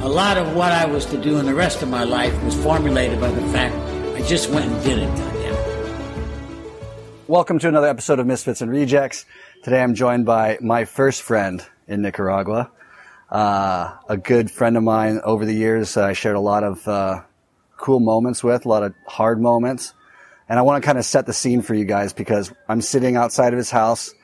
a lot of what I was to do in the rest of my life was formulated by the fact I just went and did it. Welcome to another episode of Misfits and Rejects. Today I'm joined by my first friend in Nicaragua, uh, a good friend of mine over the years. I shared a lot of uh, cool moments with, a lot of hard moments. And I want to kind of set the scene for you guys because I'm sitting outside of his house,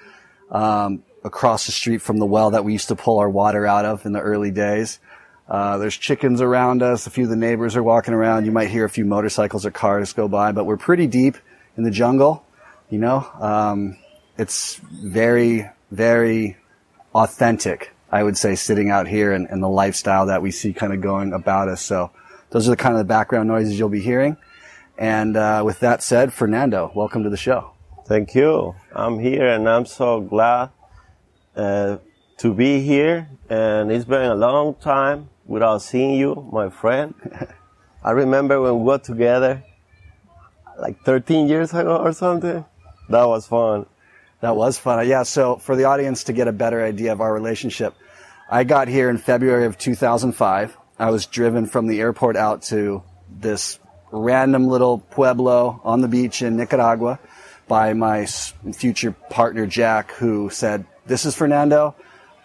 um, across the street from the well that we used to pull our water out of in the early days. Uh, there's chickens around us. A few of the neighbors are walking around. You might hear a few motorcycles or cars go by, but we're pretty deep in the jungle. You know, um, it's very, very authentic. I would say sitting out here and, and the lifestyle that we see kind of going about us. So those are the kind of the background noises you'll be hearing. And uh, with that said, Fernando, welcome to the show. Thank you. I'm here and I'm so glad uh, to be here. And it's been a long time without seeing you, my friend. I remember when we got together like 13 years ago or something. That was fun. That was fun. Yeah. So for the audience to get a better idea of our relationship, I got here in February of 2005. I was driven from the airport out to this random little pueblo on the beach in Nicaragua by my future partner, Jack, who said, this is Fernando.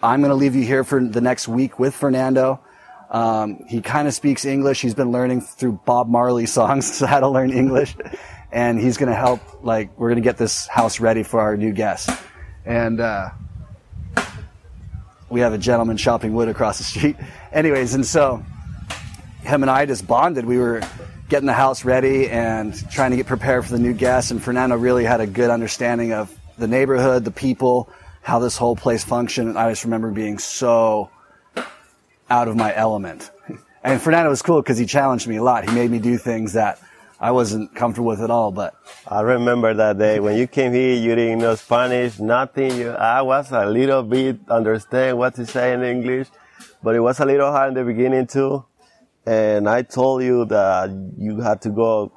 I'm going to leave you here for the next week with Fernando. Um, he kind of speaks English. He's been learning through Bob Marley songs how to learn English. And he's going to help, like, we're going to get this house ready for our new guest. And, uh, we have a gentleman chopping wood across the street. Anyways, and so him and I just bonded. We were getting the house ready and trying to get prepared for the new guests. And Fernando really had a good understanding of the neighborhood, the people, how this whole place functioned. And I just remember being so out of my element. And Fernando was cool because he challenged me a lot. He made me do things that I wasn't comfortable with at all, but. I remember that day when you came here, you didn't know Spanish, nothing. You, I was a little bit understand what to say in English, but it was a little hard in the beginning too. And I told you that you had to go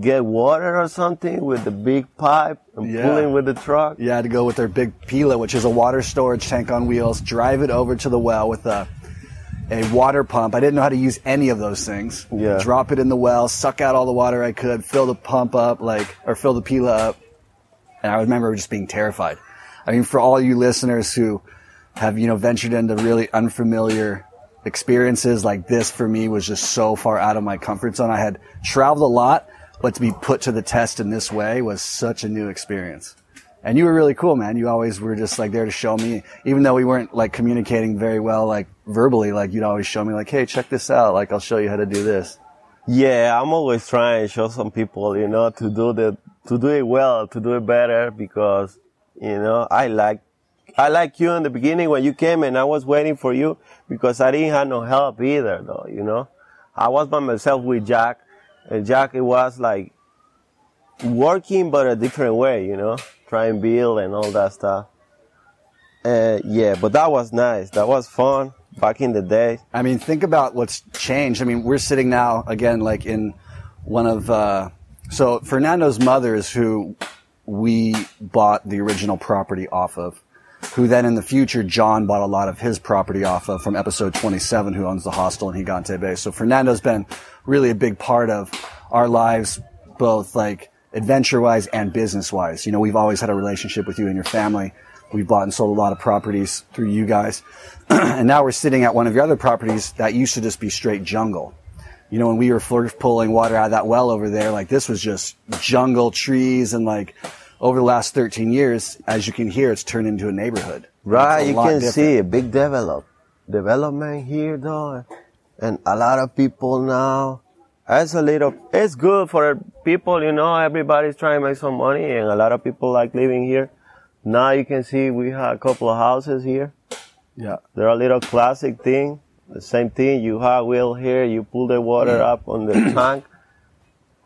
get water or something with the big pipe and Yeah. pulling with the truck. You had to go with their big Pila, which is a water storage tank on wheels, drive it over to the well with a, a water pump. I didn't know how to use any of those things. Yeah. Drop it in the well, suck out all the water I could, fill the pump up, like, or fill the Pila up. And I remember just being terrified. I mean, for all you listeners who have, you know, ventured into really unfamiliar experiences like this for me was just so far out of my comfort zone. I had traveled a lot, but to be put to the test in this way was such a new experience. And you were really cool, man. You always were just like there to show me, even though we weren't like communicating very well, like verbally, like you'd always show me like, Hey, check this out. Like I'll show you how to do this. Yeah, I'm always trying to show some people, you know, to do the, to do it well, to do it better because, you know, I like, I like you in the beginning when you came and I was waiting for you because I didn't have no help either though, you know. I was by myself with Jack and Jack, it was like working but a different way, you know, try and build and all that stuff. Uh, yeah, but that was nice. That was fun back in the day. I mean, think about what's changed. I mean, we're sitting now again, like in one of, uh, so Fernando's mother is who we bought the original property off of, who then in the future, John bought a lot of his property off of from episode 27, who owns the hostel in Gigante Bay. So Fernando's been really a big part of our lives, both like adventure wise and business wise. You know, we've always had a relationship with you and your family. We've bought and sold a lot of properties through you guys. and now we're sitting at one of your other properties that used to just be straight jungle. You know, when we were first pulling water out of that well over there, like this was just jungle trees and like over the last 13 years, as you can hear, it's turned into a neighborhood. Right, a you can different. see a big develop development here though, and a lot of people now. It's a little, it's good for people, you know, everybody's trying to make some money and a lot of people like living here. Now you can see we have a couple of houses here. Yeah. They're a little classic thing. The same thing, you have wheel here, you pull the water up on the tank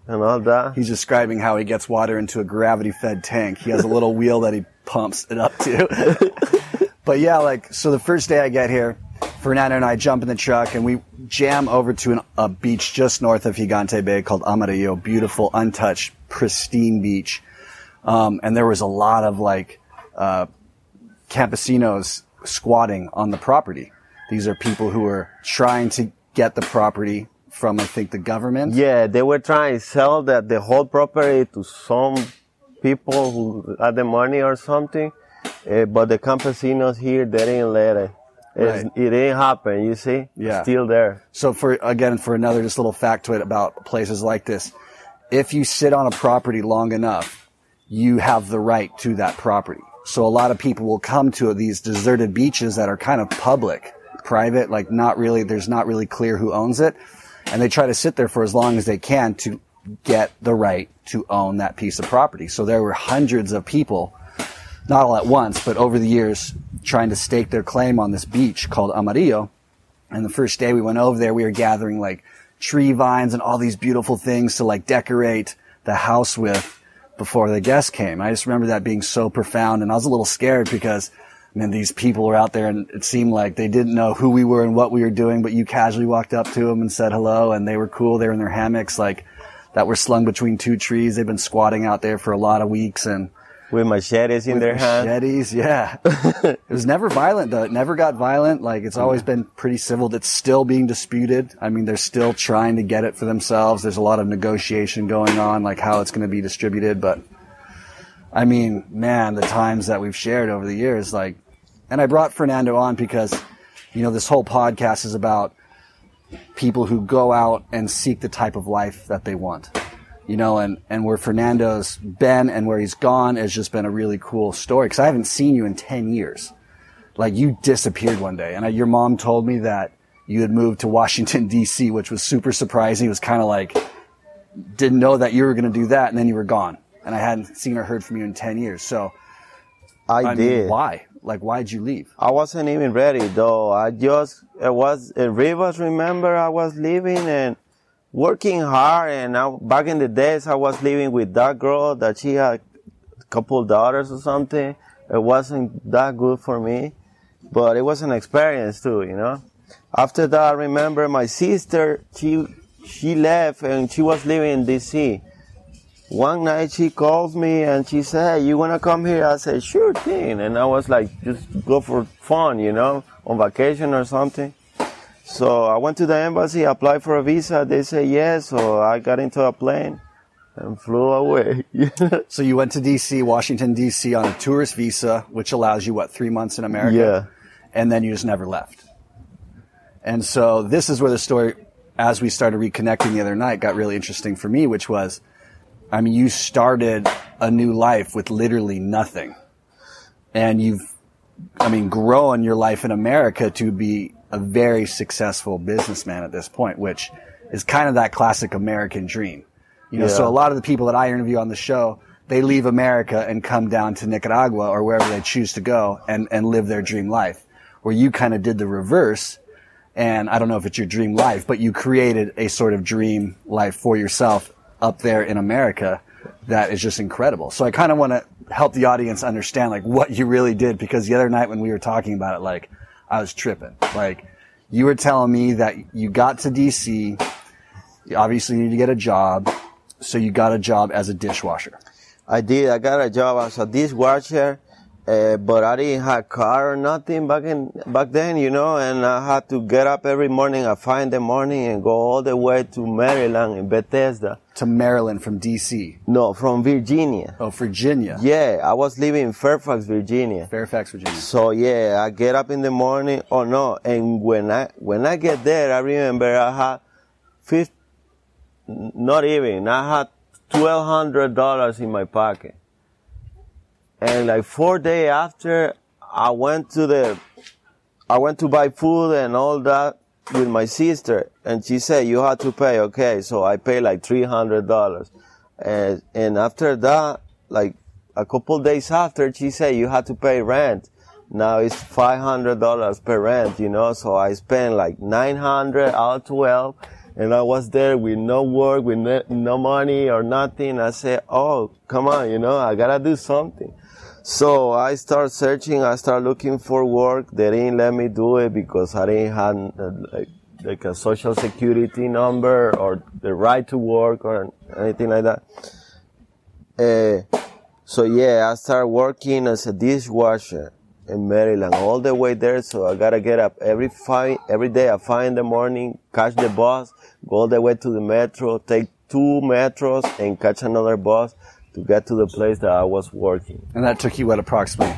and all that. He's describing how he gets water into a gravity fed tank. He has a little wheel that he pumps it up to. but yeah, like, so the first day I get here, Fernando and I jump in the truck and we jam over to an, a beach just north of Gigante Bay called Amarillo. Beautiful, untouched, pristine beach. Um, and there was a lot of like, uh, campesinos squatting on the property. These are people who are trying to get the property from, I think, the government. Yeah, they were trying to sell that the whole property to some people who had the money or something, uh, but the campesinos here they didn't let it. It's- Right. It didn't happen. You see, Yeah. still there. So for again for another just little factoid about places like this, if you sit on a property long enough, you have the right to that property. So a lot of people will come to these deserted beaches that are kind of public, private, like not really there's not really clear who owns it, and they try to sit there for as long as they can to get the right to own that piece of property. So there were hundreds of people not all at once, but over the years, trying to stake their claim on this beach called Amarillo. And the first day we went over there, we were gathering like tree vines and all these beautiful things to like decorate the house with before the guests came. I just remember that being so profound and I was a little scared because I mean, these people were out there and it seemed like they didn't know who we were and what we were doing, but you casually walked up to them and said hello and they were cool. They were in their hammocks like that were slung between two trees. They've been squatting out there for a lot of weeks and With machetes in with their hands. machetes, yeah. it was never violent though. It never got violent. Like it's always been pretty civil. That's still being disputed. I mean, they're still trying to get it for themselves. There's a lot of negotiation going on, like how it's going to be distributed. But I mean, man, the times that we've shared over the years, like, and I brought Fernando on because, you know, this whole podcast is about people who go out and seek the type of life that they want you know, and, and where Fernando's been and where he's gone has just been a really cool story. Cause I haven't seen you in 10 years. Like you disappeared one day and I, your mom told me that you had moved to Washington DC, which was super surprising. It was kind of like, didn't know that you were going to do that and then you were gone. And I hadn't seen or heard from you in 10 years. So, I, I did. mean, why? Like, why'd you leave? I wasn't even ready though. I just it was in Rivas. Remember, I was living and working hard, and back in the days, I was living with that girl that she had a couple daughters or something. It wasn't that good for me, but it was an experience too, you know. After that, I remember my sister. She she left and she was living in D.C. One night she calls me and she said, "You wanna come here?" I said, "Sure thing." And I was like, "Just go for fun, you know, on vacation or something." So I went to the embassy, applied for a visa. They said yes, so I got into a plane and flew away. So you went to DC, Washington DC on a tourist visa, which allows you what, three months in America? Yeah. And then you just never left. And so this is where the story, as we started reconnecting the other night, got really interesting for me, which was, I mean, you started a new life with literally nothing. And you've, I mean, grown your life in America to be a very successful businessman at this point, which is kind of that classic American dream. You know, so a lot of the people that I interview on the show, they leave America and come down to Nicaragua or wherever they choose to go and, and live their dream life. Where you kind of did the reverse. And I don't know if it's your dream life, but you created a sort of dream life for yourself up there in America that is just incredible. So I kind of want to help the audience understand like what you really did because the other night when we were talking about it, like I was tripping. Like you were telling me that you got to DC, you obviously need to get a job. So you got a job as a dishwasher. I did. I got a job as a dishwasher, uh, but I didn't have car or nothing back in back then, you know. And I had to get up every morning at five in the morning and go all the way to Maryland in Bethesda. To Maryland from DC. No, from Virginia. Oh, Virginia. Yeah, I was living in Fairfax, Virginia. Fairfax, Virginia. So yeah, I get up in the morning. Oh no! And when I when I get there, I remember I had fifty, not even. I had twelve hundred dollars in my pocket. And like four days after, I went to the, I went to buy food and all that with my sister, and she said you have to pay. Okay, so I pay like three hundred dollars, and and after that, like a couple days after, she said you had to pay rent. Now it's five hundred dollars per rent, you know. So I spent like nine hundred out of twelve, and I was there with no work, with no money or nothing. I said, "Oh, come on, you know, I gotta do something." So I start searching. I start looking for work. They didn't let me do it because I didn't have like, like a social security number or the right to work or anything like that. Uh, so yeah, I started working as a dishwasher in Maryland all the way there. So I gotta get up every five, every day at five in the morning, catch the bus, go all the way to the metro, take two metros and catch another bus to get to the place that I was working. And that took you what approximately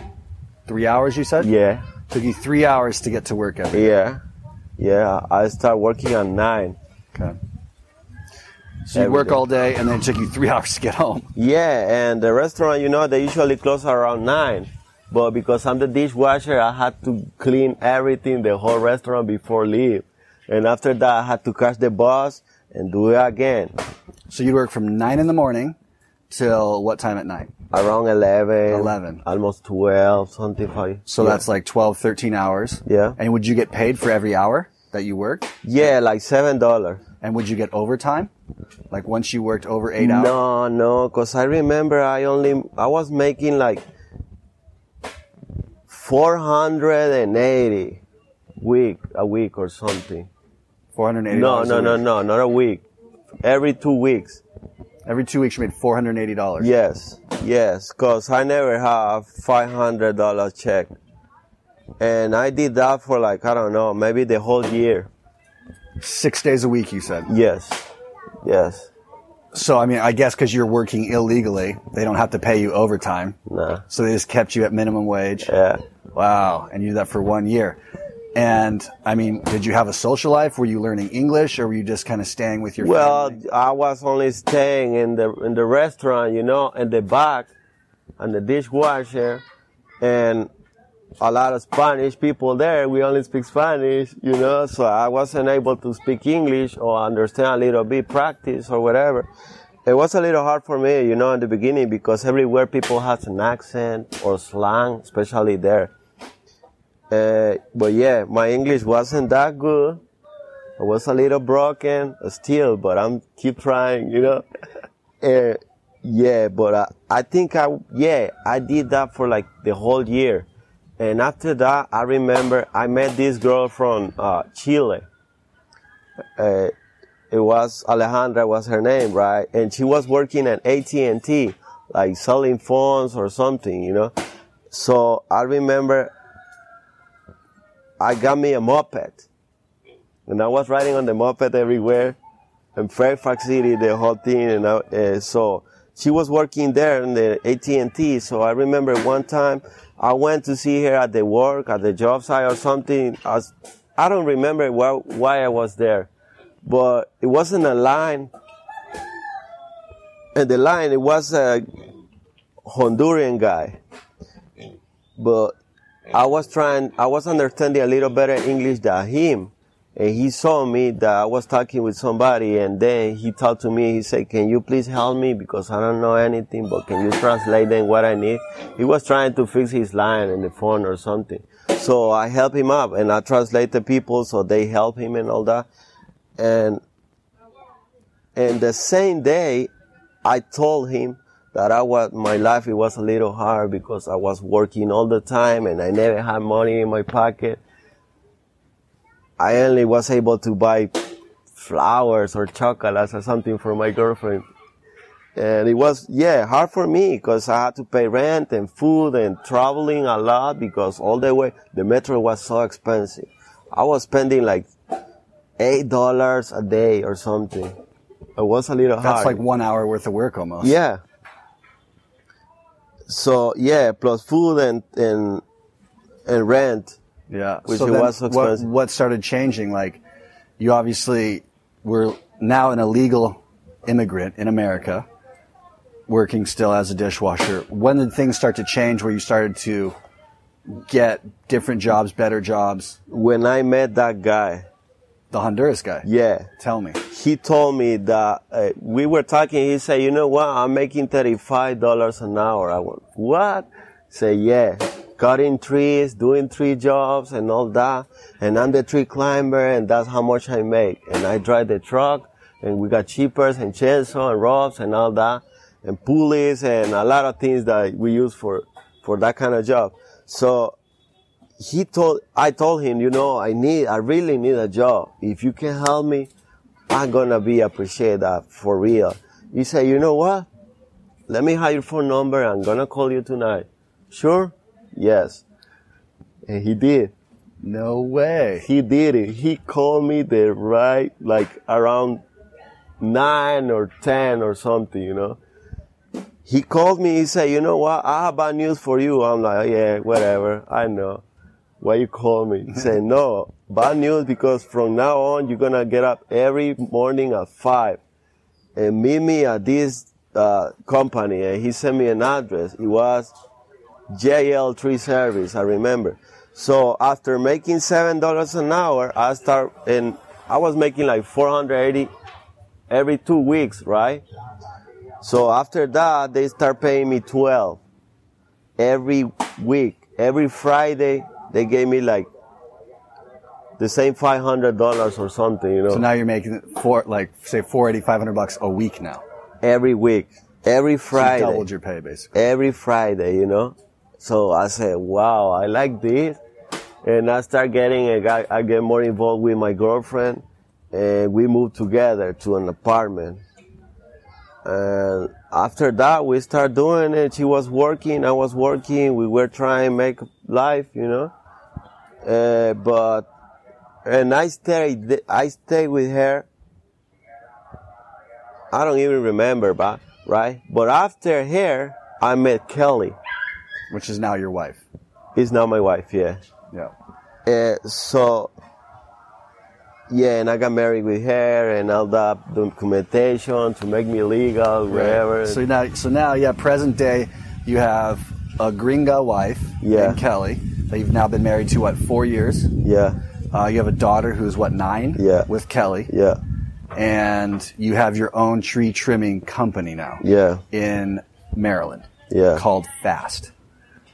three hours? You said. Yeah, Took you three hours to get to work every day. yeah, yeah. I start working at nine. Okay. So you Every work day. all day, and then it took you three hours to get home. Yeah, and the restaurant, you know, they usually close around nine. But because I'm the dishwasher, I had to clean everything, the whole restaurant before leave. And after that, I had to catch the bus and do it again. So you'd work from nine in the morning till what time at night? Around 11. 11. Almost 12, something like So yeah. that's like 12, 13 hours. Yeah. And would you get paid for every hour that you worked? Yeah, like $7. And would you get overtime? Like once you worked over eight hours? No, no, cause I remember I only, I was making like 480 week, a week or something. $480 No, no, no, no, not a week. Every two weeks. Every two weeks you made $480. Yes, yes, cause I never have five hundred dollar check, and I did that for like I don't know, maybe the whole year. Six days a week, you said. Yes, yes, So, I mean, I guess because you're working illegally, they don't have to pay you overtime. nah, So they just kept you at minimum wage. yeah. Wow. And you did that for one year. And I mean, did you have a social life? Were you learning English or were you just kind of staying with your family Well, family? I was only staying in the in the restaurant, you know, in the back, and the dishwasher, and a lot of Spanish people there. We only speak Spanish, you know, so I wasn't able to speak English or understand a little bit, practice or whatever. It was a little hard for me, you know, in the beginning because everywhere people has an accent or slang, especially there. Uh, but yeah, my English wasn't that good. I was a little broken still, but I'm keep trying, you know. Uh, yeah, but uh, I think I yeah I did that for like the whole year, and after that I remember I met this girl from uh, Chile. Uh, it was Alejandra was her name, right? And she was working at AT and T, like selling phones or something, you know. So I remember I got me a moped. And I was riding on the moped everywhere in Fairfax City, the whole thing. And I, uh, so she was working there in the AT&T. So I remember one time I went to see her at the work, at the job site or something. I, was, I don't remember why, why I was there, but it wasn't a line. And the line, it was a Honduran guy. But I was trying, I was understanding a little better English than him. And he saw me that I was talking with somebody and then he talked to me, he said, can you please help me because I don't know anything, but can you translate then what I need? He was trying to fix his line in the phone or something. So I helped him up and I translate the people so they help him and all that. And, and the same day, I told him that I was, my life, it was a little hard because I was working all the time and I never had money in my pocket. I only was able to buy flowers or chocolates or something for my girlfriend. And it was, yeah, hard for me because I had to pay rent and food and traveling a lot because all the way, the metro was so expensive. I was spending like eight dollars a day or something. It was a little That's hard. That's like one hour worth of work almost. Yeah. So yeah, plus food and and and rent. Yeah. Which so was so what, what started changing? Like, you obviously were now an illegal immigrant in America, working still as a dishwasher. When did things start to change where you started to get different jobs, better jobs? When I met that guy, The Honduras guy. yeah, Tell me. he told me that uh, we were talking. He said, "You know what? I'm making thirty five dollars an hour." I went, "What?" Say, "Yeah." cutting trees, doing tree jobs and all that. And I'm the tree climber and that's how much I make. And I drive the truck and we got chippers and chainsaw and ropes and all that and pulleys and a lot of things that we use for, for that kind of job. So he told, I told him, you know, I need, I really need a job. If you can help me, I'm gonna be appreciate that for real. He said, you know what? Let me have your phone number. I'm gonna call you tonight. Sure? Yes. And he did. No way. He did it. He called me the right, like around nine or ten or something, you know. He called me. He said, "You know what? I have bad news for you." I'm like, "Yeah, whatever. I know." Why you call me? He said, "No, bad news because from now on you're gonna get up every morning at five and meet me at this uh, company." And he sent me an address. It was JL Tree Service. I remember. So after making seven dollars an hour, I start and I was making like 480 every two weeks, right? So after that, they start paying me 12 every week. Every Friday, they gave me like the same $500 or something, you know, So now you're making four, like say 480, 500 bucks a week now. every week, every So you Friday. doubled your pay basically. every Friday, you know. So I said, wow, I like this. And I start getting, I I get more involved with my girlfriend and we moved together to an apartment. And after that, we start doing it. She was working, I was working. We were trying to make life, you know. Uh, but, and I stayed, I stayed with her. I don't even remember, but, right? But after her, I met Kelly. Which is now your wife. Is now my wife, yeah. Yeah. Uh, so, yeah, and I got married with her and all that documentation to make me legal, whatever. So now, so now, yeah, present day, you have a gringa wife Yeah. named Kelly that you've now been married to what four years. yeah, Uh, you have a daughter who's what nine. Yeah. With Kelly, yeah, and you have your own tree trimming company now yeah, in Maryland yeah. called Fast.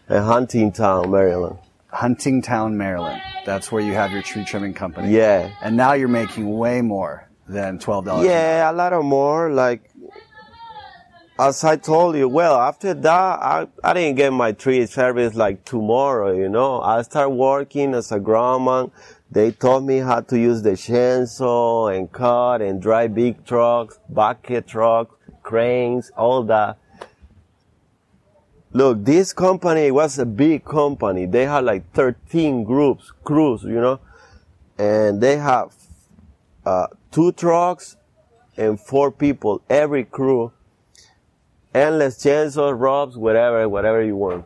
In Huntingtown, Maryland. Huntingtown, Maryland. That's where you have your tree trimming company. Yeah. And now you're making way more than twelve dollars. Yeah, a lot of more. Like, as I told you, well, after that, I, I didn't get my tree service like tomorrow, you know. I started working as a groundman. They taught me how to use the chainsaw and cut and drive big trucks, bucket trucks, cranes, all that. Look, this company was a big company. They had like 13 groups, crews, you know, and they have uh, two trucks and four people, every crew. Endless chainsaws, ropes, whatever, whatever you want.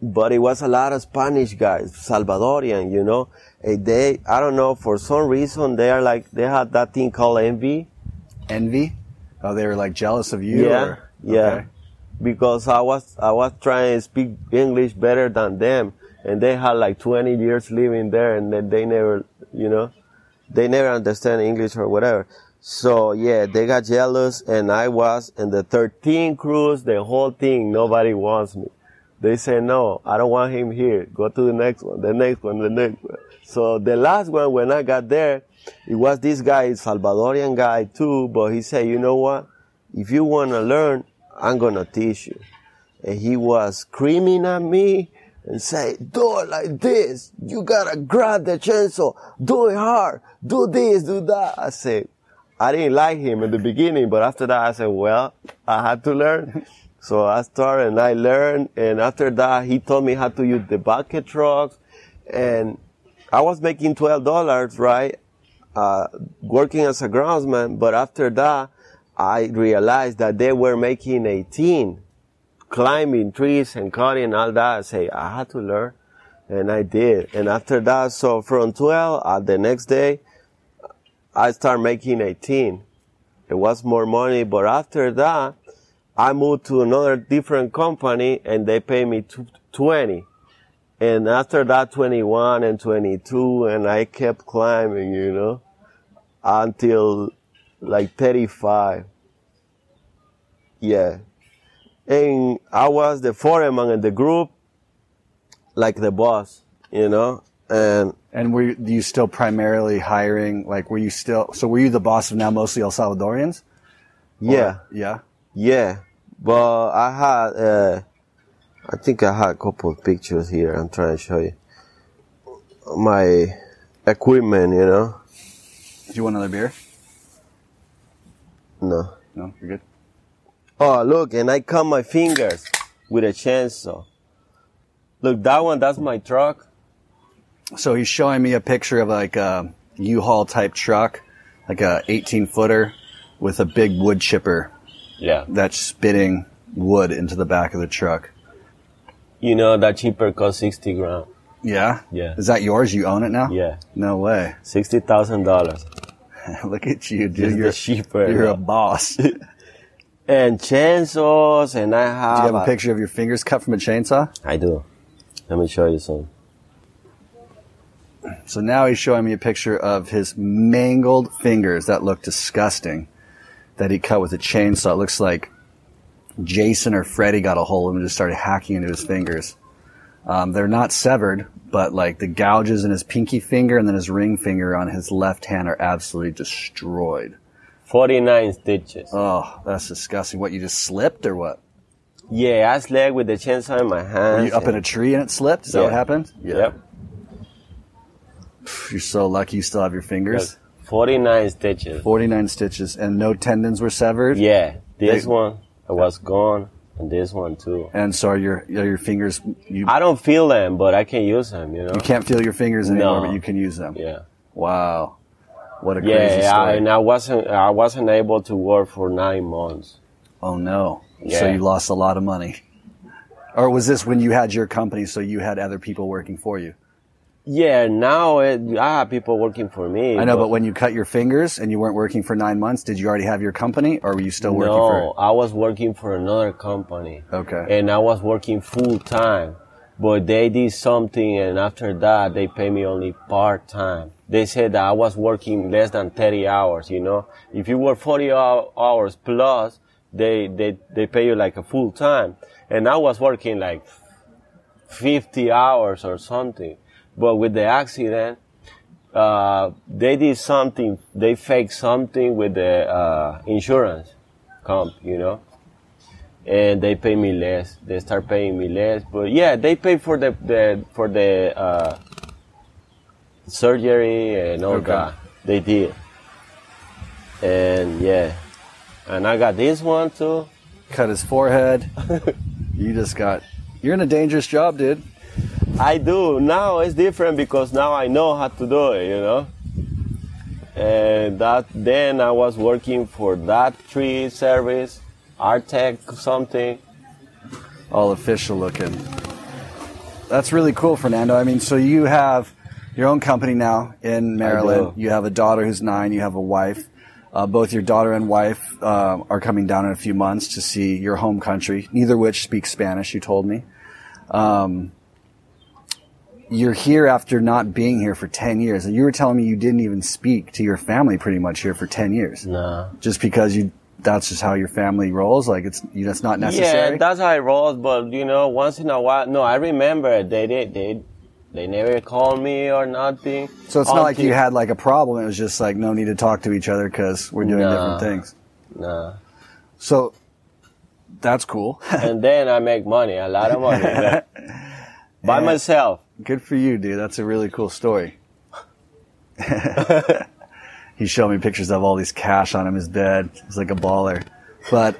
But it was a lot of Spanish guys, Salvadorian, you know. And they, I don't know, for some reason, they are like, they had that thing called envy. Envy? Oh, they were like jealous of you. Yeah, or- yeah. Okay. Because I was, I was trying to speak English better than them. And they had like 20 years living there and then they never, you know, they never understand English or whatever. So yeah, they got jealous and I was in the 13 crews, the whole thing, nobody wants me. They say, no, I don't want him here. Go to the next one, the next one, the next one. So the last one, when I got there, it was this guy, Salvadorian guy too, but he said, you know what? If you want to learn, I'm going to teach you. And he was screaming at me and say, do it like this. You gotta grab the chainsaw. Do it hard. Do this, do that. I said, I didn't like him in the beginning, but after that I said, well, I had to learn. So I started and I learned. And after that, he taught me how to use the bucket trucks. And I was making $12, right? Uh, working as a groundsman. But after that, I realized that they were making 18 climbing trees and cutting all that. I say, I had to learn. And I did. And after that, so from 12, uh, the next day, I start making 18. It was more money, but after that, I moved to another different company and they pay me 20. And after that, 21 and 22, and I kept climbing, you know, until like 35. Yeah. And I was the foreman in the group like the boss, you know. And And were you, still primarily hiring? Like, were you still? So were you the boss of now mostly El Salvadorians? yeah, Yeah. yeah. But I had, uh, I think I had a couple of pictures here. I'm trying to show you my equipment, you know. Do you want another beer? No. No, you're good. Oh, look, and I cut my fingers with a chainsaw. Look, that one, that's my truck. So he's showing me a picture of like a U-Haul type truck, like a 18 footer with a big wood chipper Yeah. that's spitting wood into the back of the truck. You know, that chipper cost 60 grand. Yeah. Yeah. Is that yours? You own it now? Yeah. No way. $60,000. Look at you, dude. You're, cheaper. you're a boss. And chainsaws, and I have. Do you have a picture of your fingers cut from a chainsaw? I do. Let me show you some. So now he's showing me a picture of his mangled fingers that look disgusting that he cut with a chainsaw. It looks like Jason or Freddy got a hold of him and just started hacking into his fingers. Um, they're not severed, but like the gouges in his pinky finger and then his ring finger on his left hand are absolutely destroyed. 49 stitches. Oh, that's disgusting. What, you just slipped or what? Yeah, I slept with the chainsaw in my hand. Were you up in a tree and it slipped? Is that what Yeah. happened? Yep. You're so lucky you still have your fingers. 49 stitches. 49 stitches and no tendons were severed. Yeah, this They- one I was gone, and this one too. And so are your are your fingers you I don't feel them, but I can use them. You know. you can't feel your fingers anymore, No. but you can use them. Yeah. Wow. What a crazy Yeah, I, story. and I wasn't I wasn't able to work for nine months. oh no. Yeah. So you lost a lot of money. Or was this when you had your company so you had other people working for you? Yeah, now it, I have people working for me. I know, but when you cut your fingers and you weren't working for nine months, did you already have your company or were you still working for? no, I was working for another company. Okay. and I was working full time. But they did something, and after that, they pay me only part time. They said that I was working less than 30 hours, you know. If you work 40 hours plus, they, they, they pay you like a full time. And I was working like 50 hours or something. But with the accident, uh, they did something, they faked something with the, uh, insurance comp, you know and they pay me less. They start paying me less, but yeah, they pay for the, the for the uh, surgery and all Okay. that. They did, and yeah, and I got this one too. Cut his forehead. you just got you're in a dangerous job, dude. I do now. It's different because now I know how to do it. You know. And that then I was working for that tree service, Artec something. all official looking. That's really cool, Fernando. I mean, so you have your own company now in Maryland. You have a daughter who's nine. You have a wife. Uh, both your daughter and wife uh, are coming down in a few months to see your home country. Neither which speaks Spanish. You told me. Um, you're here after not being here for ten years, and you were telling me you didn't even speak to your family pretty much here for ten years, Nah. just because you. That's just how your family rolls. Like it's you know, it's not necessary. Yeah, that's how it rolls. But you know, once in a while, no, I remember they did. They they never called me or nothing. So it's not like you had like a problem. It was just like no need to talk to each other because we're doing Nah. different things. Nah. So that's cool. and then I make money, a lot of money, by myself. Good for you, dude. That's a really cool story. he showed me pictures of all these cash on him, his bed. He's like a baller. But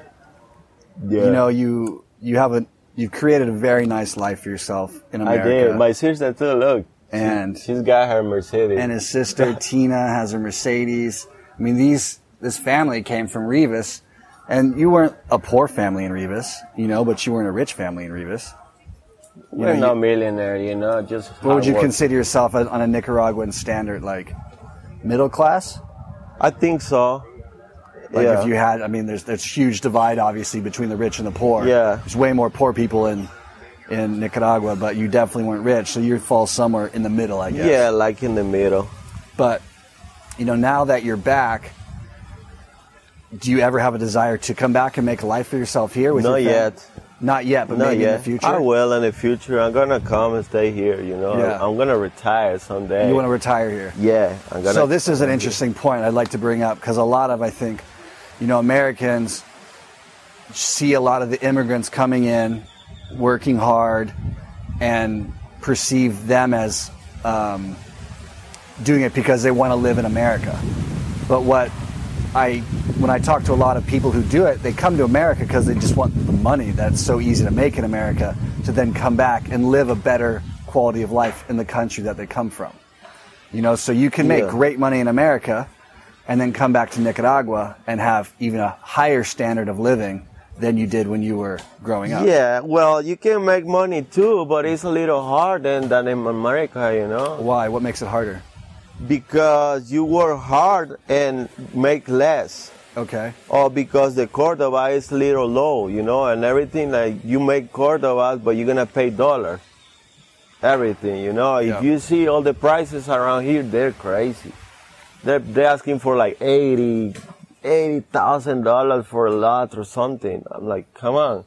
Yeah. you know, you you have a you've created a very nice life for yourself in America. I did. My sister too. Look, and she's got her Mercedes. and his sister Tina has her Mercedes. I mean, these this family came from Rivas, and you weren't a poor family in Rivas, you know, but you weren't a rich family in Rivas. You We're know, not you- millionaire, you know. Just what would you work. consider yourself on a Nicaraguan standard, like middle class? I think so. Like yeah. if you had, I mean, there's there's huge divide obviously between the rich and the poor. Yeah. there's way more poor people in in Nicaragua, but you definitely weren't rich, so you fall somewhere in the middle, I guess. yeah, like in the middle. But you know, now that you're back, do you ever have a desire to come back and make a life for yourself here? With Not your yet. Not yet, but Not maybe yet. in the future. I will in the future. I'm gonna come and stay here. You know, Yeah. I'm gonna retire someday. You want to retire here? Yeah, I'm gonna. So this is an interesting point I'd like to bring up because a lot of I think, you know, Americans see a lot of the immigrants coming in, working hard, and perceive them as um, doing it because they want to live in America. But what I when I talk to a lot of people who do it, they come to America because they just want the money that's so easy to make in America to then come back and live a better quality of life in the country that they come from. You know, so you can make Yeah. great money in America and then come back to Nicaragua and have even a higher standard of living than you did when you were growing up. Yeah, well, you can make money too, but it's a little harder than in America, you know, Why? What makes it harder? Because you work hard and make less. Okay. or because the Cordoba is a little low, you know, and everything like you make Cordobas, but you're gonna pay dollar. Everything, you know. Yeah. If you see all the prices around here, they're crazy. They're they're asking for like eighty, eighty thousand dollars for a lot or something. I'm like, come on,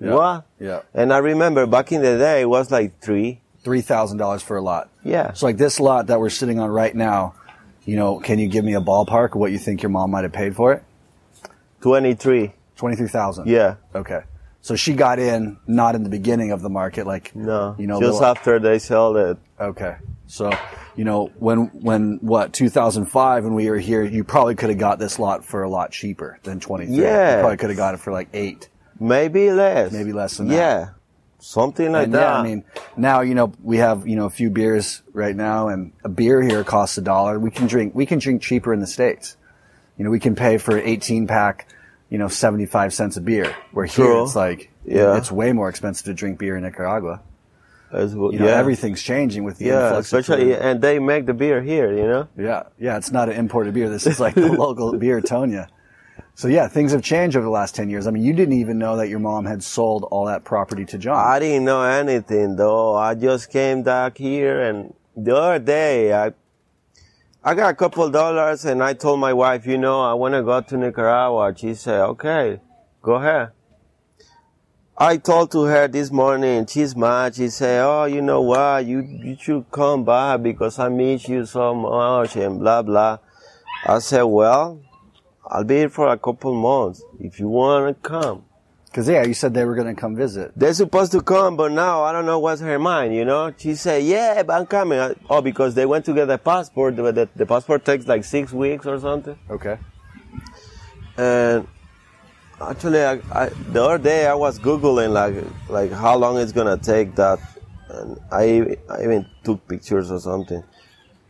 Yeah. what? Yeah. And I remember back in the day, it was like three. Three thousand dollars for a lot. Yeah. So like this lot that we're sitting on right now, you know, can you give me a ballpark of what you think your mom might have paid for it? Twenty-three. Twenty three thousand. Yeah. Okay. So she got in not in the beginning of the market, like No. you know, just little- after they sold it. Okay. So, you know, when when what 2005 when we were here, you probably could have got this lot for a lot cheaper than 23. Yeah. You probably could have got it for like 8. Maybe less. Maybe less than that. Yeah. Something like and that. yeah, I mean, now, you know, we have, you know, a few beers right now and a beer here costs a dollar. We can drink we can drink cheaper in the states. You know, we can pay for an 18 pack, you know, 75 cents a beer. Where here True. it's like Yeah. it's way more expensive to drink beer in Nicaragua. As well, You know, yeah. everything's changing with the Yeah, especially, and they make the beer here, you know? Yeah, yeah, it's not an imported beer. This is like the local beer, Toña. So yeah, things have changed over the last ten years. I mean, you didn't even know that your mom had sold all that property to John. I didn't know anything though. I just came back here and the other day I, I got a couple dollars and I told my wife, you know, I want to go to Nicaragua. She said, okay, go ahead. I told to her this morning, she's mad. She said, oh, you know what? You, you should come back because I miss you so much and blah, blah. I said, well, I'll be here for a couple months. If you want to come. Because yeah, you said they were going to come visit. They're supposed to come, but now I don't know what's her mind, you know? She said, yeah, but I'm coming. I- Oh, because they went to get a passport. The, the, the passport takes like six weeks or something. Okay. And actually, I, I, the other day I was Googling like, like how long it's gonna take that. And I, I even took pictures or something.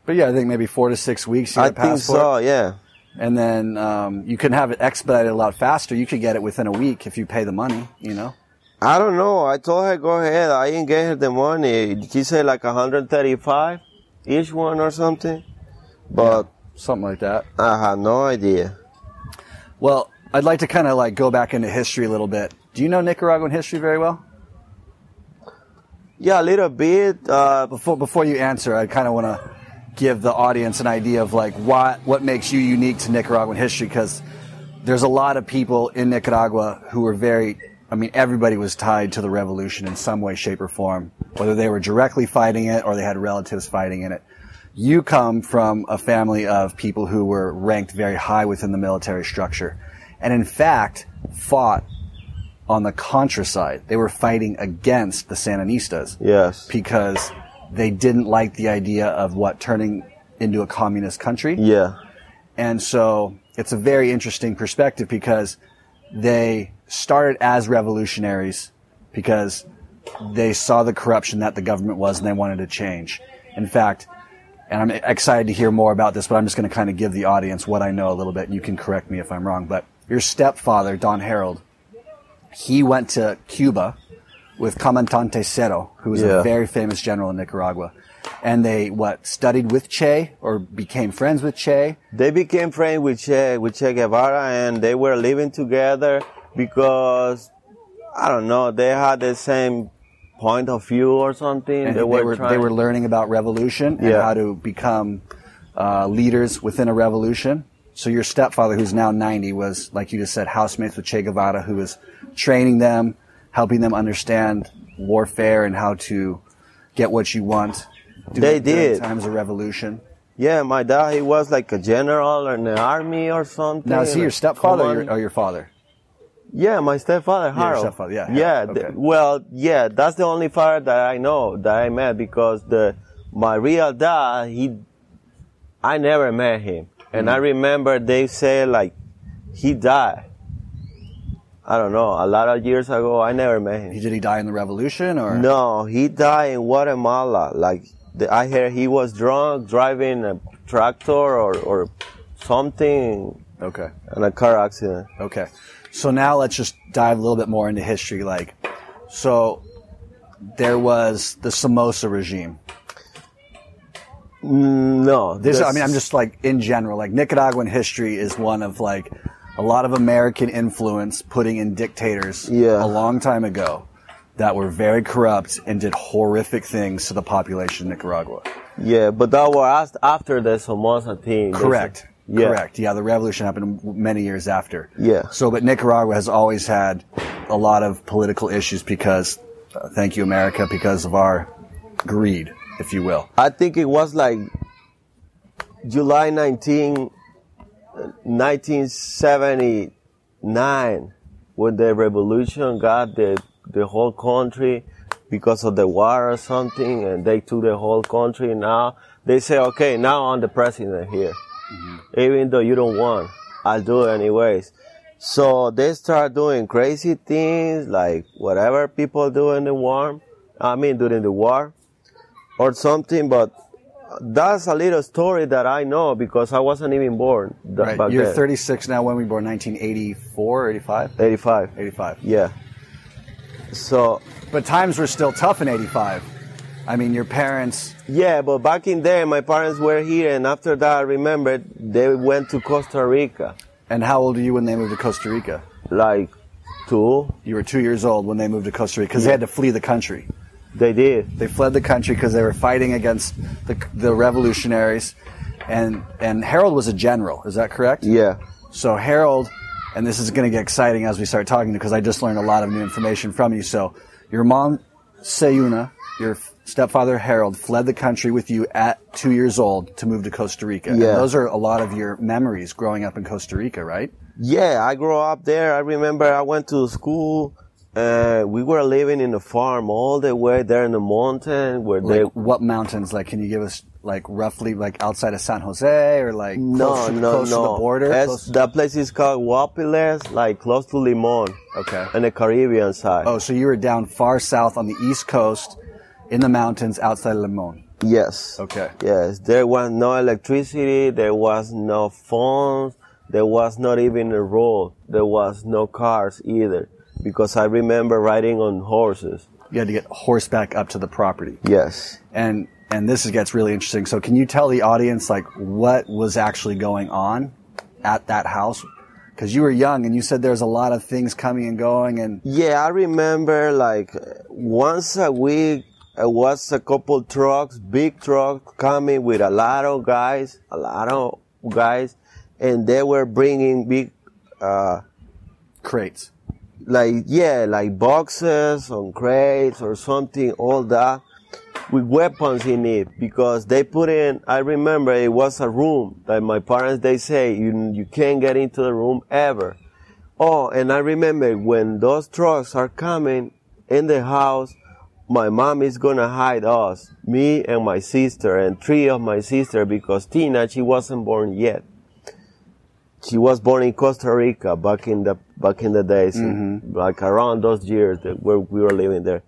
But yeah, I think maybe four to six weeks. You I get a think passport, so, yeah. And then um, you can have it expedited a lot faster. You could get it within a week if you pay the money. You know. I don't know. I told her go ahead. I didn't get her the money. She said like 135 each one or something. But Something like that. I had no idea. Well, I'd like to kind of like go back into history a little bit. Do you know Nicaraguan history very well? Yeah, a little bit. Uh, Before before you answer, I kind of want to give the audience an idea of like what what makes you unique to Nicaraguan history because there's a lot of people in Nicaragua who were very I mean everybody was tied to the revolution in some way shape or form whether they were directly fighting it or they had relatives fighting in it. You come from a family of people who were ranked very high within the military structure and in fact fought on the Contra side. They were fighting against the Sandinistas yes. because they didn't like the idea of what turning into a communist country. Yeah. And so it's a very interesting perspective because they started as revolutionaries because they saw the corruption that the government was and they wanted to change. In fact, and I'm excited to hear more about this, but I'm just going to kind of give the audience what I know a little bit and you can correct me if I'm wrong. But your stepfather, Don Harold, he went to Cuba with Comandante Cero, who was Yeah. a very famous general in Nicaragua. And they, what, studied with Che or became friends with Che. They became friends with Che, with Che Guevara and they were living together because, I don't know, they had the same point of view or something. And they were, they trying, were learning about revolution and Yeah. how to become uh, leaders within a revolution. So your stepfather, who's now 90, was, like you just said, housemates with Che Guevara, who was training them helping them understand warfare and how to get what you want. They during did. times of revolution. Yeah, my dad, he was like a general in the army or something. Now, is he your stepfather or your, or your father? Yeah, my stepfather, Yeah, your stepfather, yeah, Yeah. Harold, the- well, yeah, that's the only father that I know that I met because the my real dad, he, I never met him, and Mm. I remember they say like he died. I don't know, a lot of years ago. I never met him. He, did he die in the revolution or? No, he died in Guatemala. Like the, I heard he was drunk driving a tractor or or something Okay. in a car accident. Okay. So now let's just dive a little bit more into history. Like, so there was the Somoza regime. Mm, No, This, I mean, I'm just like in general, like Nicaraguan history is one of like a lot of American influence putting in dictators Yeah. a long time ago that were very corrupt and did horrific things to the population of Nicaragua. Yeah, but that was after the Somoza thing. Correct. Yeah. Correct. Yeah, the revolution happened many years after. Yeah. So, but Nicaragua has always had a lot of political issues because, uh, thank you, America, because of our greed, if you will. I think it was like July 19, uh, 1979 when the revolution got the, the whole country because of the war or something and they took the whole country. Now they say, okay, now I'm the president here. Mm-hmm. Even though you don't want, I'll do it anyways. So they start doing crazy things like whatever people do in the war. I mean, during the war or something, but that's a little story that I know because I wasn't even born th- Right. You're then. 36 now. When we born? 1984, 85? 85. 85. Yeah. So, But times were still tough in 85. I mean, your parents, yeah, but back in there, my parents were here, and after that, I remember they went to Costa Rica, and how old were you when they moved to Costa Rica? like two. You were two years old when they moved to Costa Rica because they had to flee the country. They did. They fled the country because they were fighting against the, the revolutionaries. And, and Harold was a general. Is that correct? Yeah. So Harold, and this is going to get exciting as we start talking because I just learned a lot of new information from you. So your mom, Sayuna, your stepfather Harold fled the country with you at two years old to move to Costa Rica. And Yeah. those are a lot of your memories growing up in Costa Rica, right? Yeah, I grew up there. I remember I went to school. Uh, we were living in a farm all the way there in the mountain where they. What mountains? Like, can you give us like roughly like outside of San Jose or like No, close, to, no, close no. to the border? That place is called Guapiles, like close to Limon. Okay. On the Caribbean side. oh, so you were down far south on the east coast in the mountains outside of Limon. Yes. Okay. Yes. There was no electricity. There was no phones. There was not even a road. There was no cars either. Because I remember riding on horses. You had to get horseback up to the property. Yes. and and this gets really interesting. So, can you tell the audience like what was actually going on at that house? Because you were young and you said there's a lot of things coming and going, and Yeah, I remember like once a week, it was a couple trucks, big trucks coming with a lot of guys, a lot of guys, and they were bringing big, uh, crates. Like yeah, like boxes on crates or something, all that, with weapons in it because they put in. I remember it was a room that my parents they say you you can't get into the room ever. Oh, and I remember when those trucks are coming in the house, my mom is gonna hide us, me and my sister and three of my sister because Tina she wasn't born yet. She was born in Costa Rica back in the back in the days, mm-hmm. like around those years that where we were living there.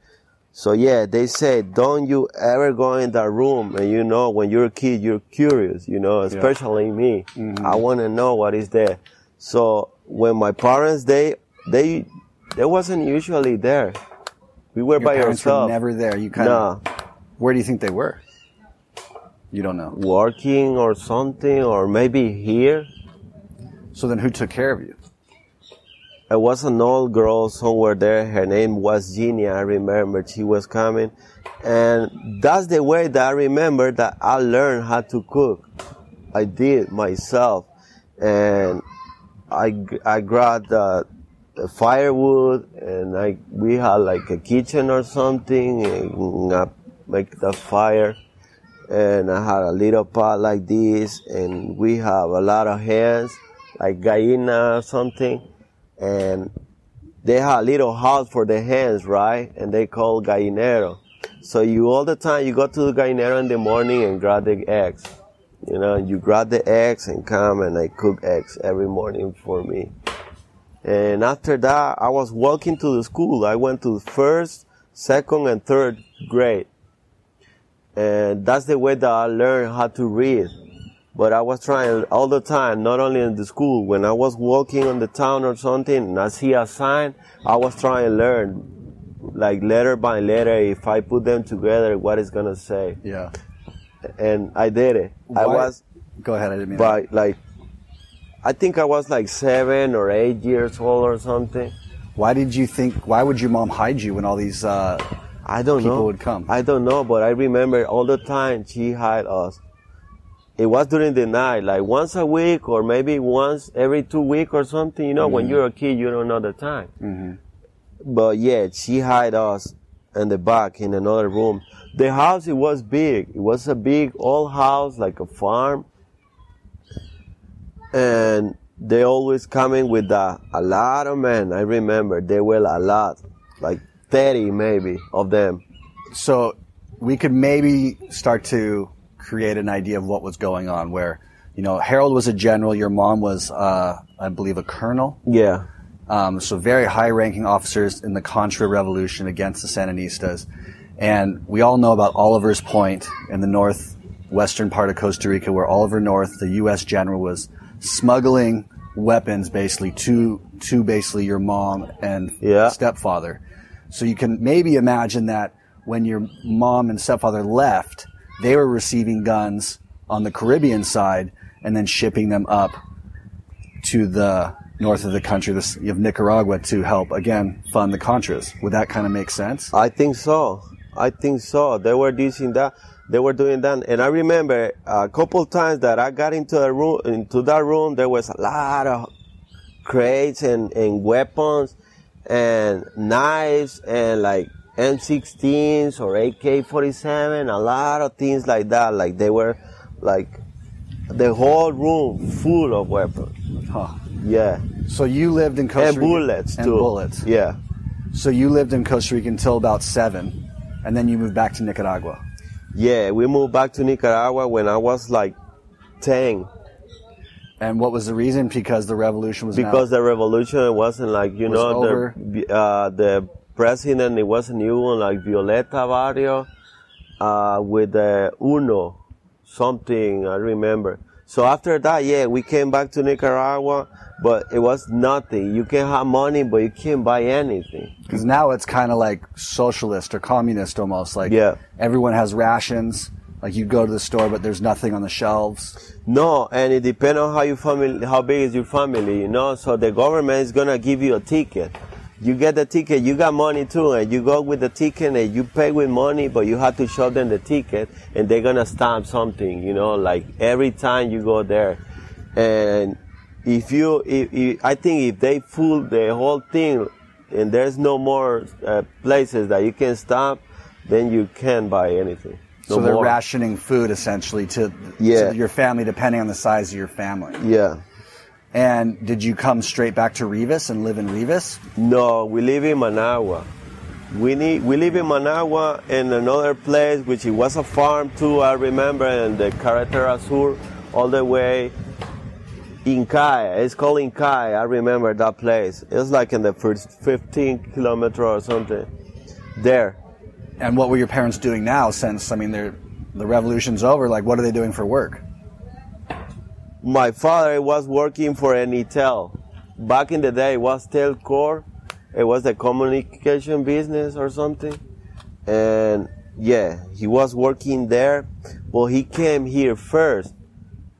So yeah, they say, don't you ever go in that room. And you know, when you're a kid, you're curious, you know, especially me. Mm-hmm. I want to know what is there. So when my parents, they, they, they wasn't usually there. We were Your by ourselves. never there. You kind of. No, Where do you think they were? You don't know. working or something, or maybe here. So then, who took care of you? It was an old girl somewhere there. Her name was Jeannie. I remember she was coming. And that's the way that I remember that I learned how to cook. I did myself. And I, I grabbed the, firewood, and like we had like a kitchen or something, and I make the fire. And I had a little pot like this, and we have a lot of hens, like gallina or something, and they have a little house for the hens, right? And they call gallinero. So you all the time you go to the gallinero in the morning and grab the eggs. You know, you grab the eggs and come and I cook eggs every morning for me. And after that, I was walking to the school. I went to first, second, and third grade. And that's the way that I learned how to read. But I was trying all the time, not only in the school. When I was walking on the town or something and I see a sign, I was trying to learn, like letter by letter, if I put them together, what it's gonna say. Yeah. And I did it. I was, Go ahead. I didn't mean. by like, I think I was like seven or eight years old or something. Why did you think? Why would your mom hide you when all these? Uh, I don't People know. would come. I don't know, but I remember all the time she hid us. It was during the night, like once a week or maybe once every two weeks or something. You know, when Mm-hmm. you're a kid, you don't know the time. But yeah, she hid us in the back in another room. The house, it was big. It was a big old house, like a farm. And they always coming with a, a lot of men. I remember there were a lot, like 30 maybe of them. so we could maybe start to create an idea of what was going on. Where you know Harold was a general, your mom was, uh, I believe, a colonel. Yeah. Um, so very high-ranking officers in the Contra Revolution against the Sandinistas, and we all know about Oliver's Point in the northwestern part of Costa Rica, where Oliver North, the U.S. general, was smuggling weapons basically to to basically your mom and Yeah. stepfather. So you can maybe imagine that when your mom and stepfather left, they were receiving guns on the Caribbean side and then shipping them up to the north of the country this, of Nicaragua to help again fund the Contras. Would that kind of make sense? I think so. I think so. They were using that. They were doing that, and I remember a couple times that I got into a room, into that room. There was a lot of crates and, and weapons and knives and like M16s or AK-47, a lot of things like that. Like they were, like the whole room full of weapons. Huh. Yeah, So you lived in Costa and Rica bullets and too. bullets. Yeah. So you lived in Costa Rica until about seven, and then you moved back to Nicaragua. Yeah, we moved back to Nicaragua when I was like 10 And what was the reason? Because the revolution was now- because the revolution wasn't like, you Was know, over. the uh, the president, it was a new one like Violeta Barrio uh, with the Uno, something I remember. So after that, yeah, we came back to Nicaragua, but it was nothing. You can have money, but you can't buy anything. Because now it's kind of like socialist or communist almost. Like Yeah. everyone has rations. Like you go to the store, but there's nothing on the shelves. No, and it depends on how your family, how big is your family, you know. So the government is gonna give you a ticket. You get the ticket, you got money too, and you go with the ticket and you pay with money, but you have to show them the ticket, and they're gonna stamp something, you know, like every time you go there. And if you, if, if I think if they fool the whole thing, and there's no more uh, places that you can stop, then you can't buy anything. No so they're more. rationing food essentially to, Yeah. to your family, depending on the size of your family. Yeah. And did you come straight back to Rivas and live in Rivas? No, we live in Managua. We need we live in Managua in another place which it was a farm too, I remember, in the Carretera Sur all the way INCAE. It's called INCAE. I remember that place. It's like in the first 15 kilometer or something. There. And what were your parents doing now? Since I mean, they're, the revolution's over. Like, what are they doing for work? My father was working for Enitel. Back in the day, it was Telcor. It was a communication business or something. And yeah, he was working there. But he came here first.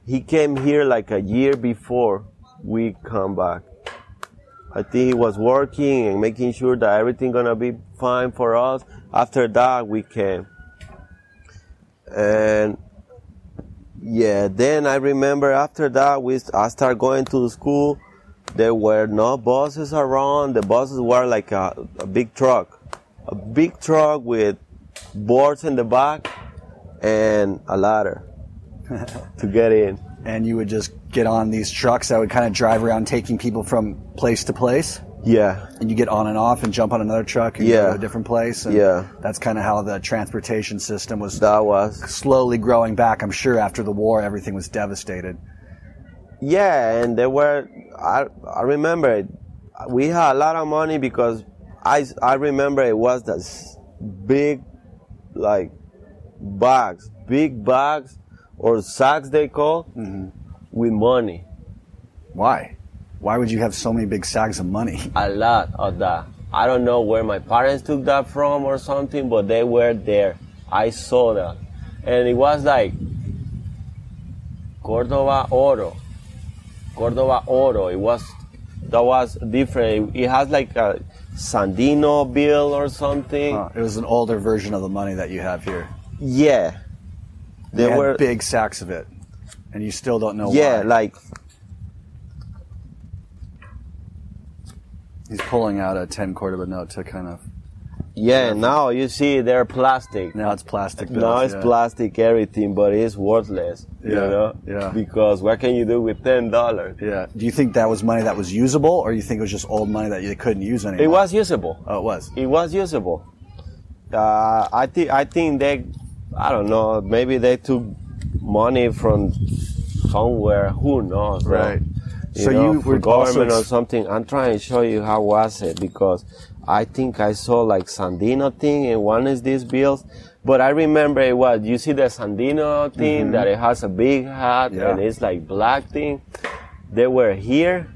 He came here like a year before we come back. I think he was working and making sure that everything gonna be fine for us. After that, we came. And yeah, then I remember after that we I started going to school there were no buses around. The buses were like a, a big truck, a big truck with boards in the back and a ladder to get in. And you would just get on these trucks that would kind of drive around taking people from place to place? Yeah, And you get on and off and jump on another truck and go Yeah. to a different place? And Yeah. That's kind of how the transportation system was that was. slowly growing back. I'm sure after the war, everything was devastated. Yeah, and there were. I I remember it. We had a lot of money because I I remember it was this big, like bags, big bags or sacks they call mm-hmm. with money. Why? Why would you have so many big sacks of money? A lot of that. I don't know where my parents took that from or something, but they were there. I saw that, and it was like Cordoba Oro. Cordoba Oro. It was that was different. It has like a Sandino bill or something. Uh, it was an older version of the money that you have here. Yeah, They they were. big sacks of it, and you still don't know yeah, why. like He's pulling out a 10 Cordoba note to kind of. yeah. Now you see they're plastic. Now it's plastic bills. Now it's yeah. plastic everything, but it's worthless. You Yeah, know? yeah. Because what can you do with ten dollars? Yeah. Do you think that was money that was usable, or you think it was just old money that you couldn't use anymore? It was usable. Oh, it was. It was usable. Uh, I think I think they, I don't know, maybe they took money from somewhere. Who knows? bro? You So know, you were government also- or something. I'm trying to show you how was it because I think I saw like Sandino thing and one is these bills. But I remember it was you see the Sandino thing that it has a big hat Mm-hmm. Yeah. and it's like black thing. They were here,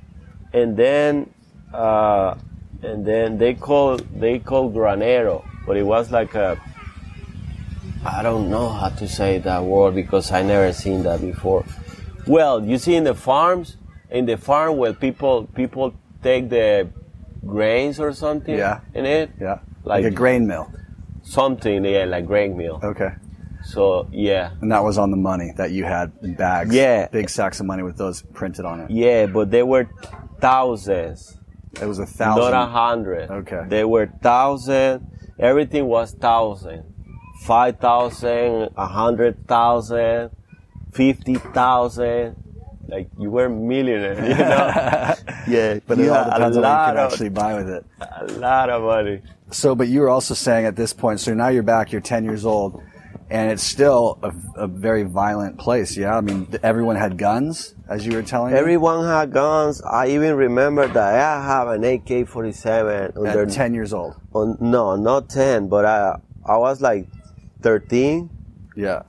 and then uh, and then they call they call granero, but it was like a I don't know how to say that word because I never seen that before. Well, you see in the farms, in the farm where people people take the grains or something Yeah. in it, Yeah. Like, Like- a grain mill. something yeah, like grain mill. Okay. So yeah, And that was on the money that you had in bags. Yeah. Big sacks of money with those printed on it. yeah, but they were thousands. It was a thousand. Not a hundred. Okay. They were thousand. Everything was thousand. Five thousand, a hundred thousand, fifty thousand. Like you were a millionaire, you know? yeah, but you it all depends on what you can of actually buy with it. a lot of money. So, but you were also saying at this point, so now you're back, you're 10 years old, and it's still a, a very violent place, yeah? I mean, everyone had guns, as you were telling me? Everyone had guns. I even remember that I have an AK-47 under At 10 years old. on, no, not 10, but I I was like 13. Yeah.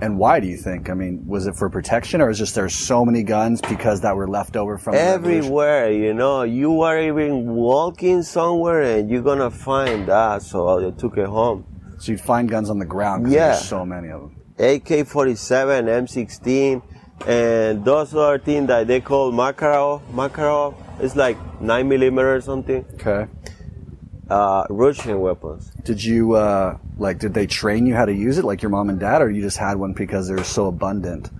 And why do you think? I mean, was it for protection, or is just there's so many guns because that were left over from the? Everywhere, you know, you are even walking somewhere and you're gonna find that. So I took it home. So you'd find guns on the ground because Yeah. there's so many of them. AK-47, M16, and those are things that they call Makarov. Makarov is like nine millimeter or something. Okay. Uh, Russian weapons. Did you uh, like? Did they train you how to use it, like your mom and dad, or you just had one because they were so abundant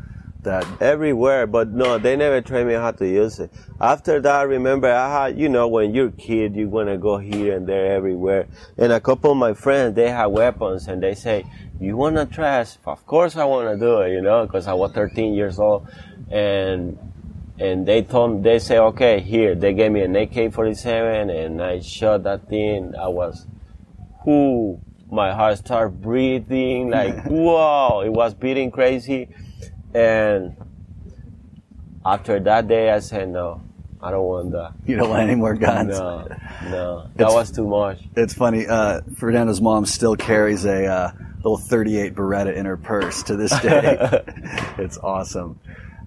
that? everywhere, but no, they never trained me how to use it. After that, remember, I had, you know, when you're a kid, you want to go here and there everywhere. And a couple of my friends, they had weapons and they say, you want to try? Of course I want to do it, you know, because I was 13 years old. And, and they told they say, okay, here, they gave me an AK-47 and I shot that thing. I was, whoo, my heart started breathing like, whoa, it was beating crazy. And after that day, I said, no, I don't want that. You don't want any more guns. No, no, that It's- was too much. It's funny. Uh, Fernando's mom still carries a uh, little 38 Beretta in her purse to this day. it's awesome.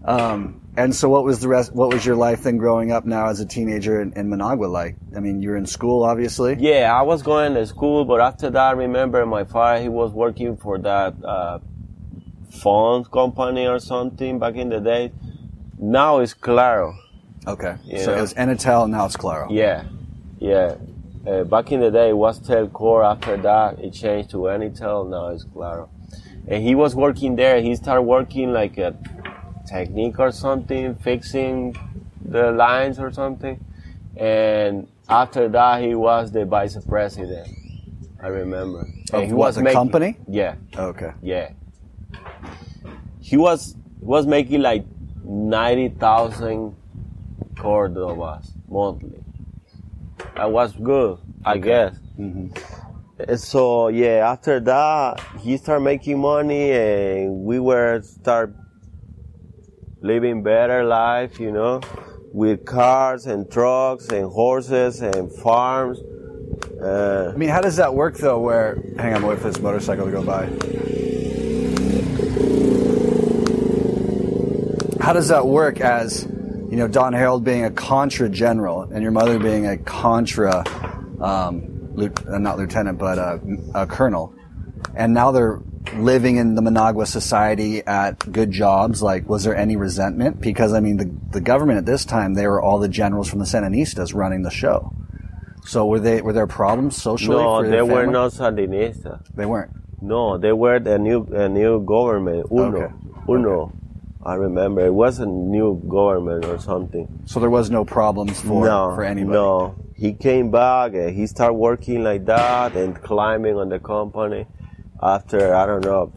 Um, and so, what was the rest? What was your life then growing up now as a teenager in, in Managua like? I mean, you were in school, obviously. Yeah, I was going to school, but after that, I remember my father, he was working for that uh, phone company or something back in the day. Now it's Claro. Okay. So it was Enitel, now it's Claro. Yeah, yeah. Uh, back in the day, it was Telcor. After that, it changed to Enitel. Now it's Claro. And he was working there. He started working like a technique or something, fixing the lines or something. And after that, he was the vice president. I remember. Of he what, was the making- company? Yeah, Okay. yeah. He was was making like ninety thousand Cordobas monthly. That was good, I guess. Mm-hmm. And So yeah, after that he started making money, and we were start living better life, you know, with cars and trucks and horses and farms. Uh, I mean, how does that work though? Where hang on, wait for this motorcycle to go by. How does that work as you know Don Harold being a Contra general and your mother being a Contra, um, uh, not lieutenant but uh, a colonel, and now they're living in the Managua society at good jobs. Like, was there any resentment? Because I mean, the the government at this time they were all the generals from the Sandinistas running the show. So were they were there problems socially? no, for they were not Sandinistas. They weren't. No, they were the new a new government. Uno, Okay. Uno. I remember it was a new government or something. So there was no problems for no, for anybody. No, he came back and he started working like that and climbing on the company. After I don't know,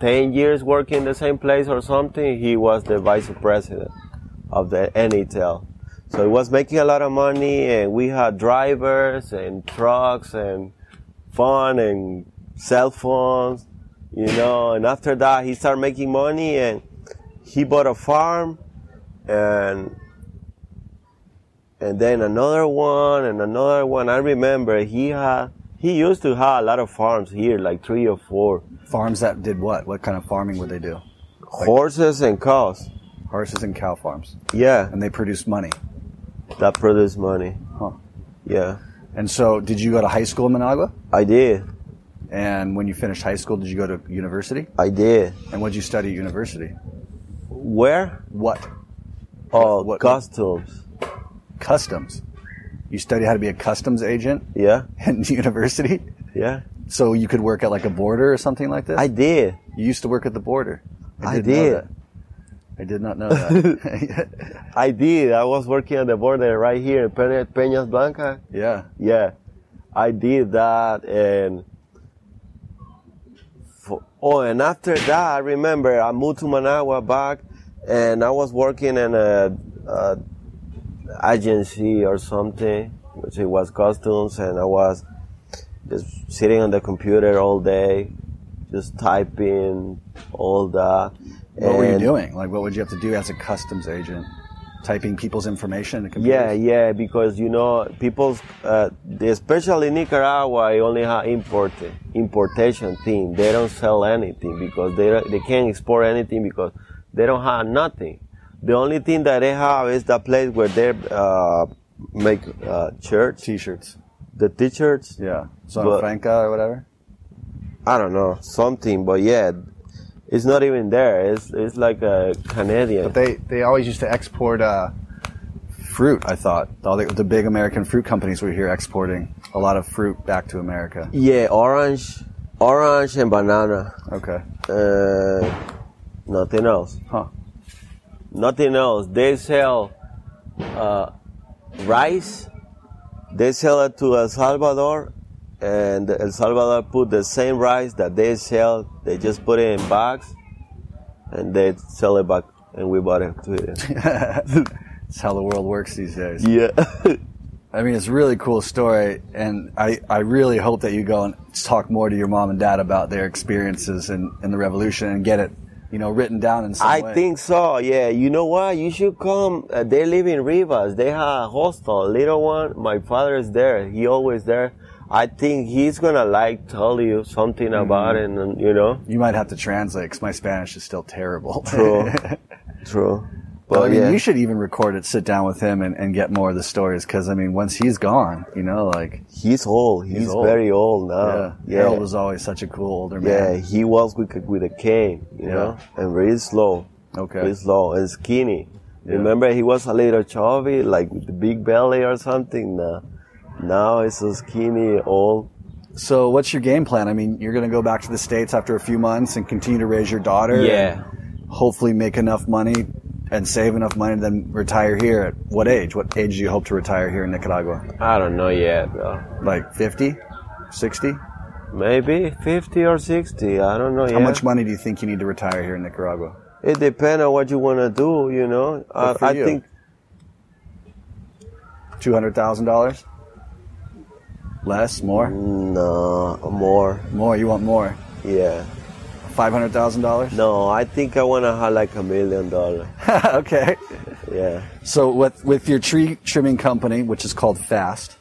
ten years working in the same place or something, he was the vice president of the Enitel. So he was making a lot of money, and we had drivers and trucks and fun and cell phones, you know. And after that, he started making money, and he bought a farm, and and then another one and another one. I remember he had he used to have a lot of farms here, like three or four Farms that did what? What kind of farming would they do? horses and cows. Horses and cow farms, Yeah, and they produced money. that produced money. Huh. Yeah, And so, did you go to high school in Managua? I did. And when you finished high school, did you go to university? I did. And what did you study at university? Where? What? Oh, What- customs. Customs. You study how to be a customs agent Yeah, in university? yeah. So you could work at like a border or something like this? I did. you used to work at the border. I didn't did. I did not know that. I did. I was working at the border right here in Peña- Peñas Blancas. yeah. Yeah, I did that, and for, oh, and after that, I remember I moved to Managua back, and I was working in a, a agency or something, which it was customs, and I was just sitting on the computer all day, just typing all that. What were you doing? Like, what would you have to do as a customs agent? Typing people's information in? Yeah, yeah, because you know, people's, uh, especially Nicaragua, only have import importation thing. They don't sell anything because they don't- they can't export anything because they don't have nothing. The only thing that they have is the place where they uh, make uh, shirts, T-shirts. the t-shirts. Yeah. Zona Franca or whatever. I don't know something, but yeah, it's not even there. It's it's like a Canadian. But they, they always used to export uh, fruit, I thought. All the, the big American fruit companies were here exporting a lot of fruit back to America. yeah, orange, orange and banana. Okay. Uh, nothing else. Huh. Nothing else. They sell uh, rice. They sell it to El Salvador, and El Salvador put the same rice that they sell. They just put it in bags, and they sell it back, and we bought it to it. That's how the world works these days. yeah. I mean, it's a really cool story, and I, I really hope that you go and talk more to your mom and dad about their experiences in, in the revolution and get it, you know, written down in some I way. think so. Yeah. You know what? You should come. Uh, they live in Rivas. They have a hostel, little one. My father is there. He always there. I think he's gonna like tell you something Mm-hmm. about it, and you know. you might have to translate because my Spanish is still terrible. True. True. But I mean, yeah. you should even record it, sit down with him, and, and get more of the stories. Because I mean, once he's gone, you know, like He's old. He's, He's old. very old yeah, now. Yeah. Harold was always such a cool older man. yeah. He was with with a cane, you know, and very slow. Okay. Very slow and skinny. Remember, he was a little chubby, like with the big belly or something. Now, now he's so skinny, old. So, what's your game plan? I mean, you're going to go back to the states after a few months and continue to raise your daughter. Yeah. hopefully, make enough money and save enough money to then retire here at what age? What age do you hope to retire here in Nicaragua? I don't know yet, bro. Like 50? 60? Maybe 50 or 60. I don't know How yet. much money do you think you need to retire here in Nicaragua? It depends on what you want to do, you know. For I you? think $200,000? Less? More? no more. More. You want more? Yeah. $500,000? No, I think I want to have like a million dollars. okay. Yeah. So with with your tree trimming company, which is called Fast,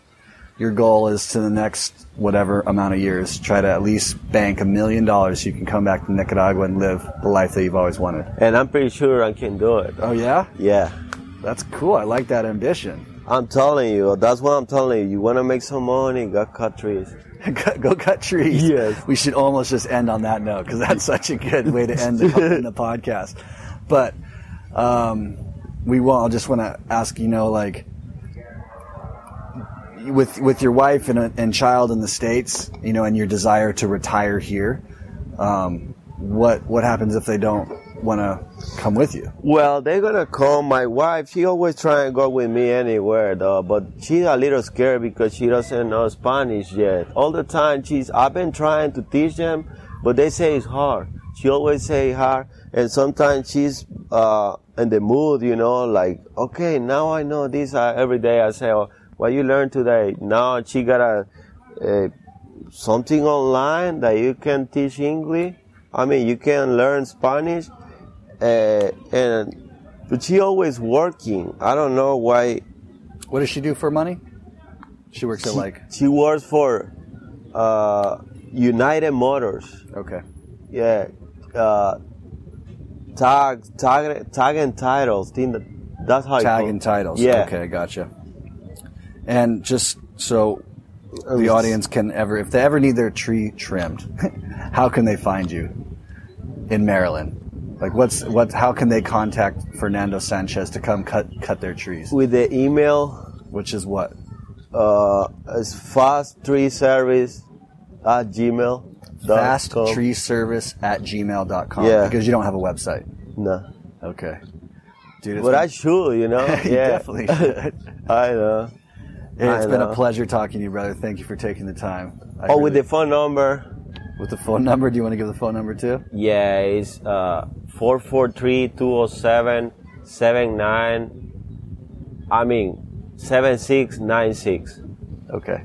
your goal is to the next whatever amount of years try to at least bank a million dollars so you can come back to Nicaragua and live the life that you've always wanted. And I'm pretty sure I can do it. Oh yeah, Yeah. that's cool. I like that ambition. I'm telling you, that's what I'm telling you. You want to make some money, go cut trees. Go- cut trees. Yes. We should almost just end on that note because that's such a good way to end the, the podcast. But um, we will. I just want to ask, you know, like with with your wife and, and child in the states, you know, and your desire to retire here. Um, what what happens if they don't want to come with you? Well, they're gonna come. My wife, she always try and go with me anywhere, though. But she's a little scared because she doesn't know Spanish yet. All the time, she's. I've been trying to teach them, but they say it's hard. She always say hard, and sometimes she's uh, in the mood, you know, like okay, now I know this. Uh, every day I say, oh, what you learned today? Now she got a. Uh, something online that you can teach English. I mean, you can learn Spanish, uh, and but she always working. I don't know why. What does she do for money? She works at like She works for uh, United Motors. okay. Yeah, uh, tag, tag, tag and titles. That's how you tag and titles. Yeah. Okay, gotcha. And just so the audience can ever, if they ever need their tree trimmed, how can they find you in Maryland? Like, what's what? How can they contact Fernando Sanchez to come cut cut their trees? With the email, Which is what? uh, it's fast tree service at gmail. Fast tree service at gmail.com. Yeah. Because you don't have a website. No, Okay. Dude, but been, I should, you know. you yeah, definitely should. I know. It's I been a pleasure talking to you, brother. Thank you for taking the time. I Oh, with the phone number. With the phone number. Do you want to give the phone number too? Yeah, it's uh, 443-207-79, I mean, 7696. Okay.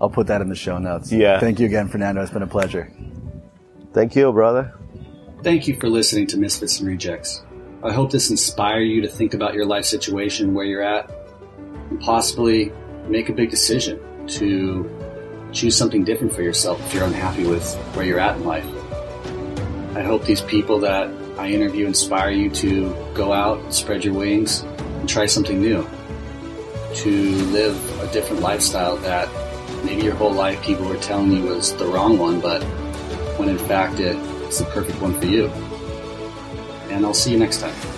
I'll put that in the show notes. Yeah. Thank you again, Fernando. It's been a pleasure. Thank you, brother. Thank you for listening to Misfits and Rejects. I hope this inspired you to think about your life situation, where you're at, and possibly make a big decision to choose something different for yourself if you're unhappy with where you're at in life. I hope these people that I interview inspire you to go out, spread your wings, and try something new. To live a different lifestyle that maybe your whole life people were telling you was the wrong one, but when in fact it, it's the perfect one for you. And I'll see you next time.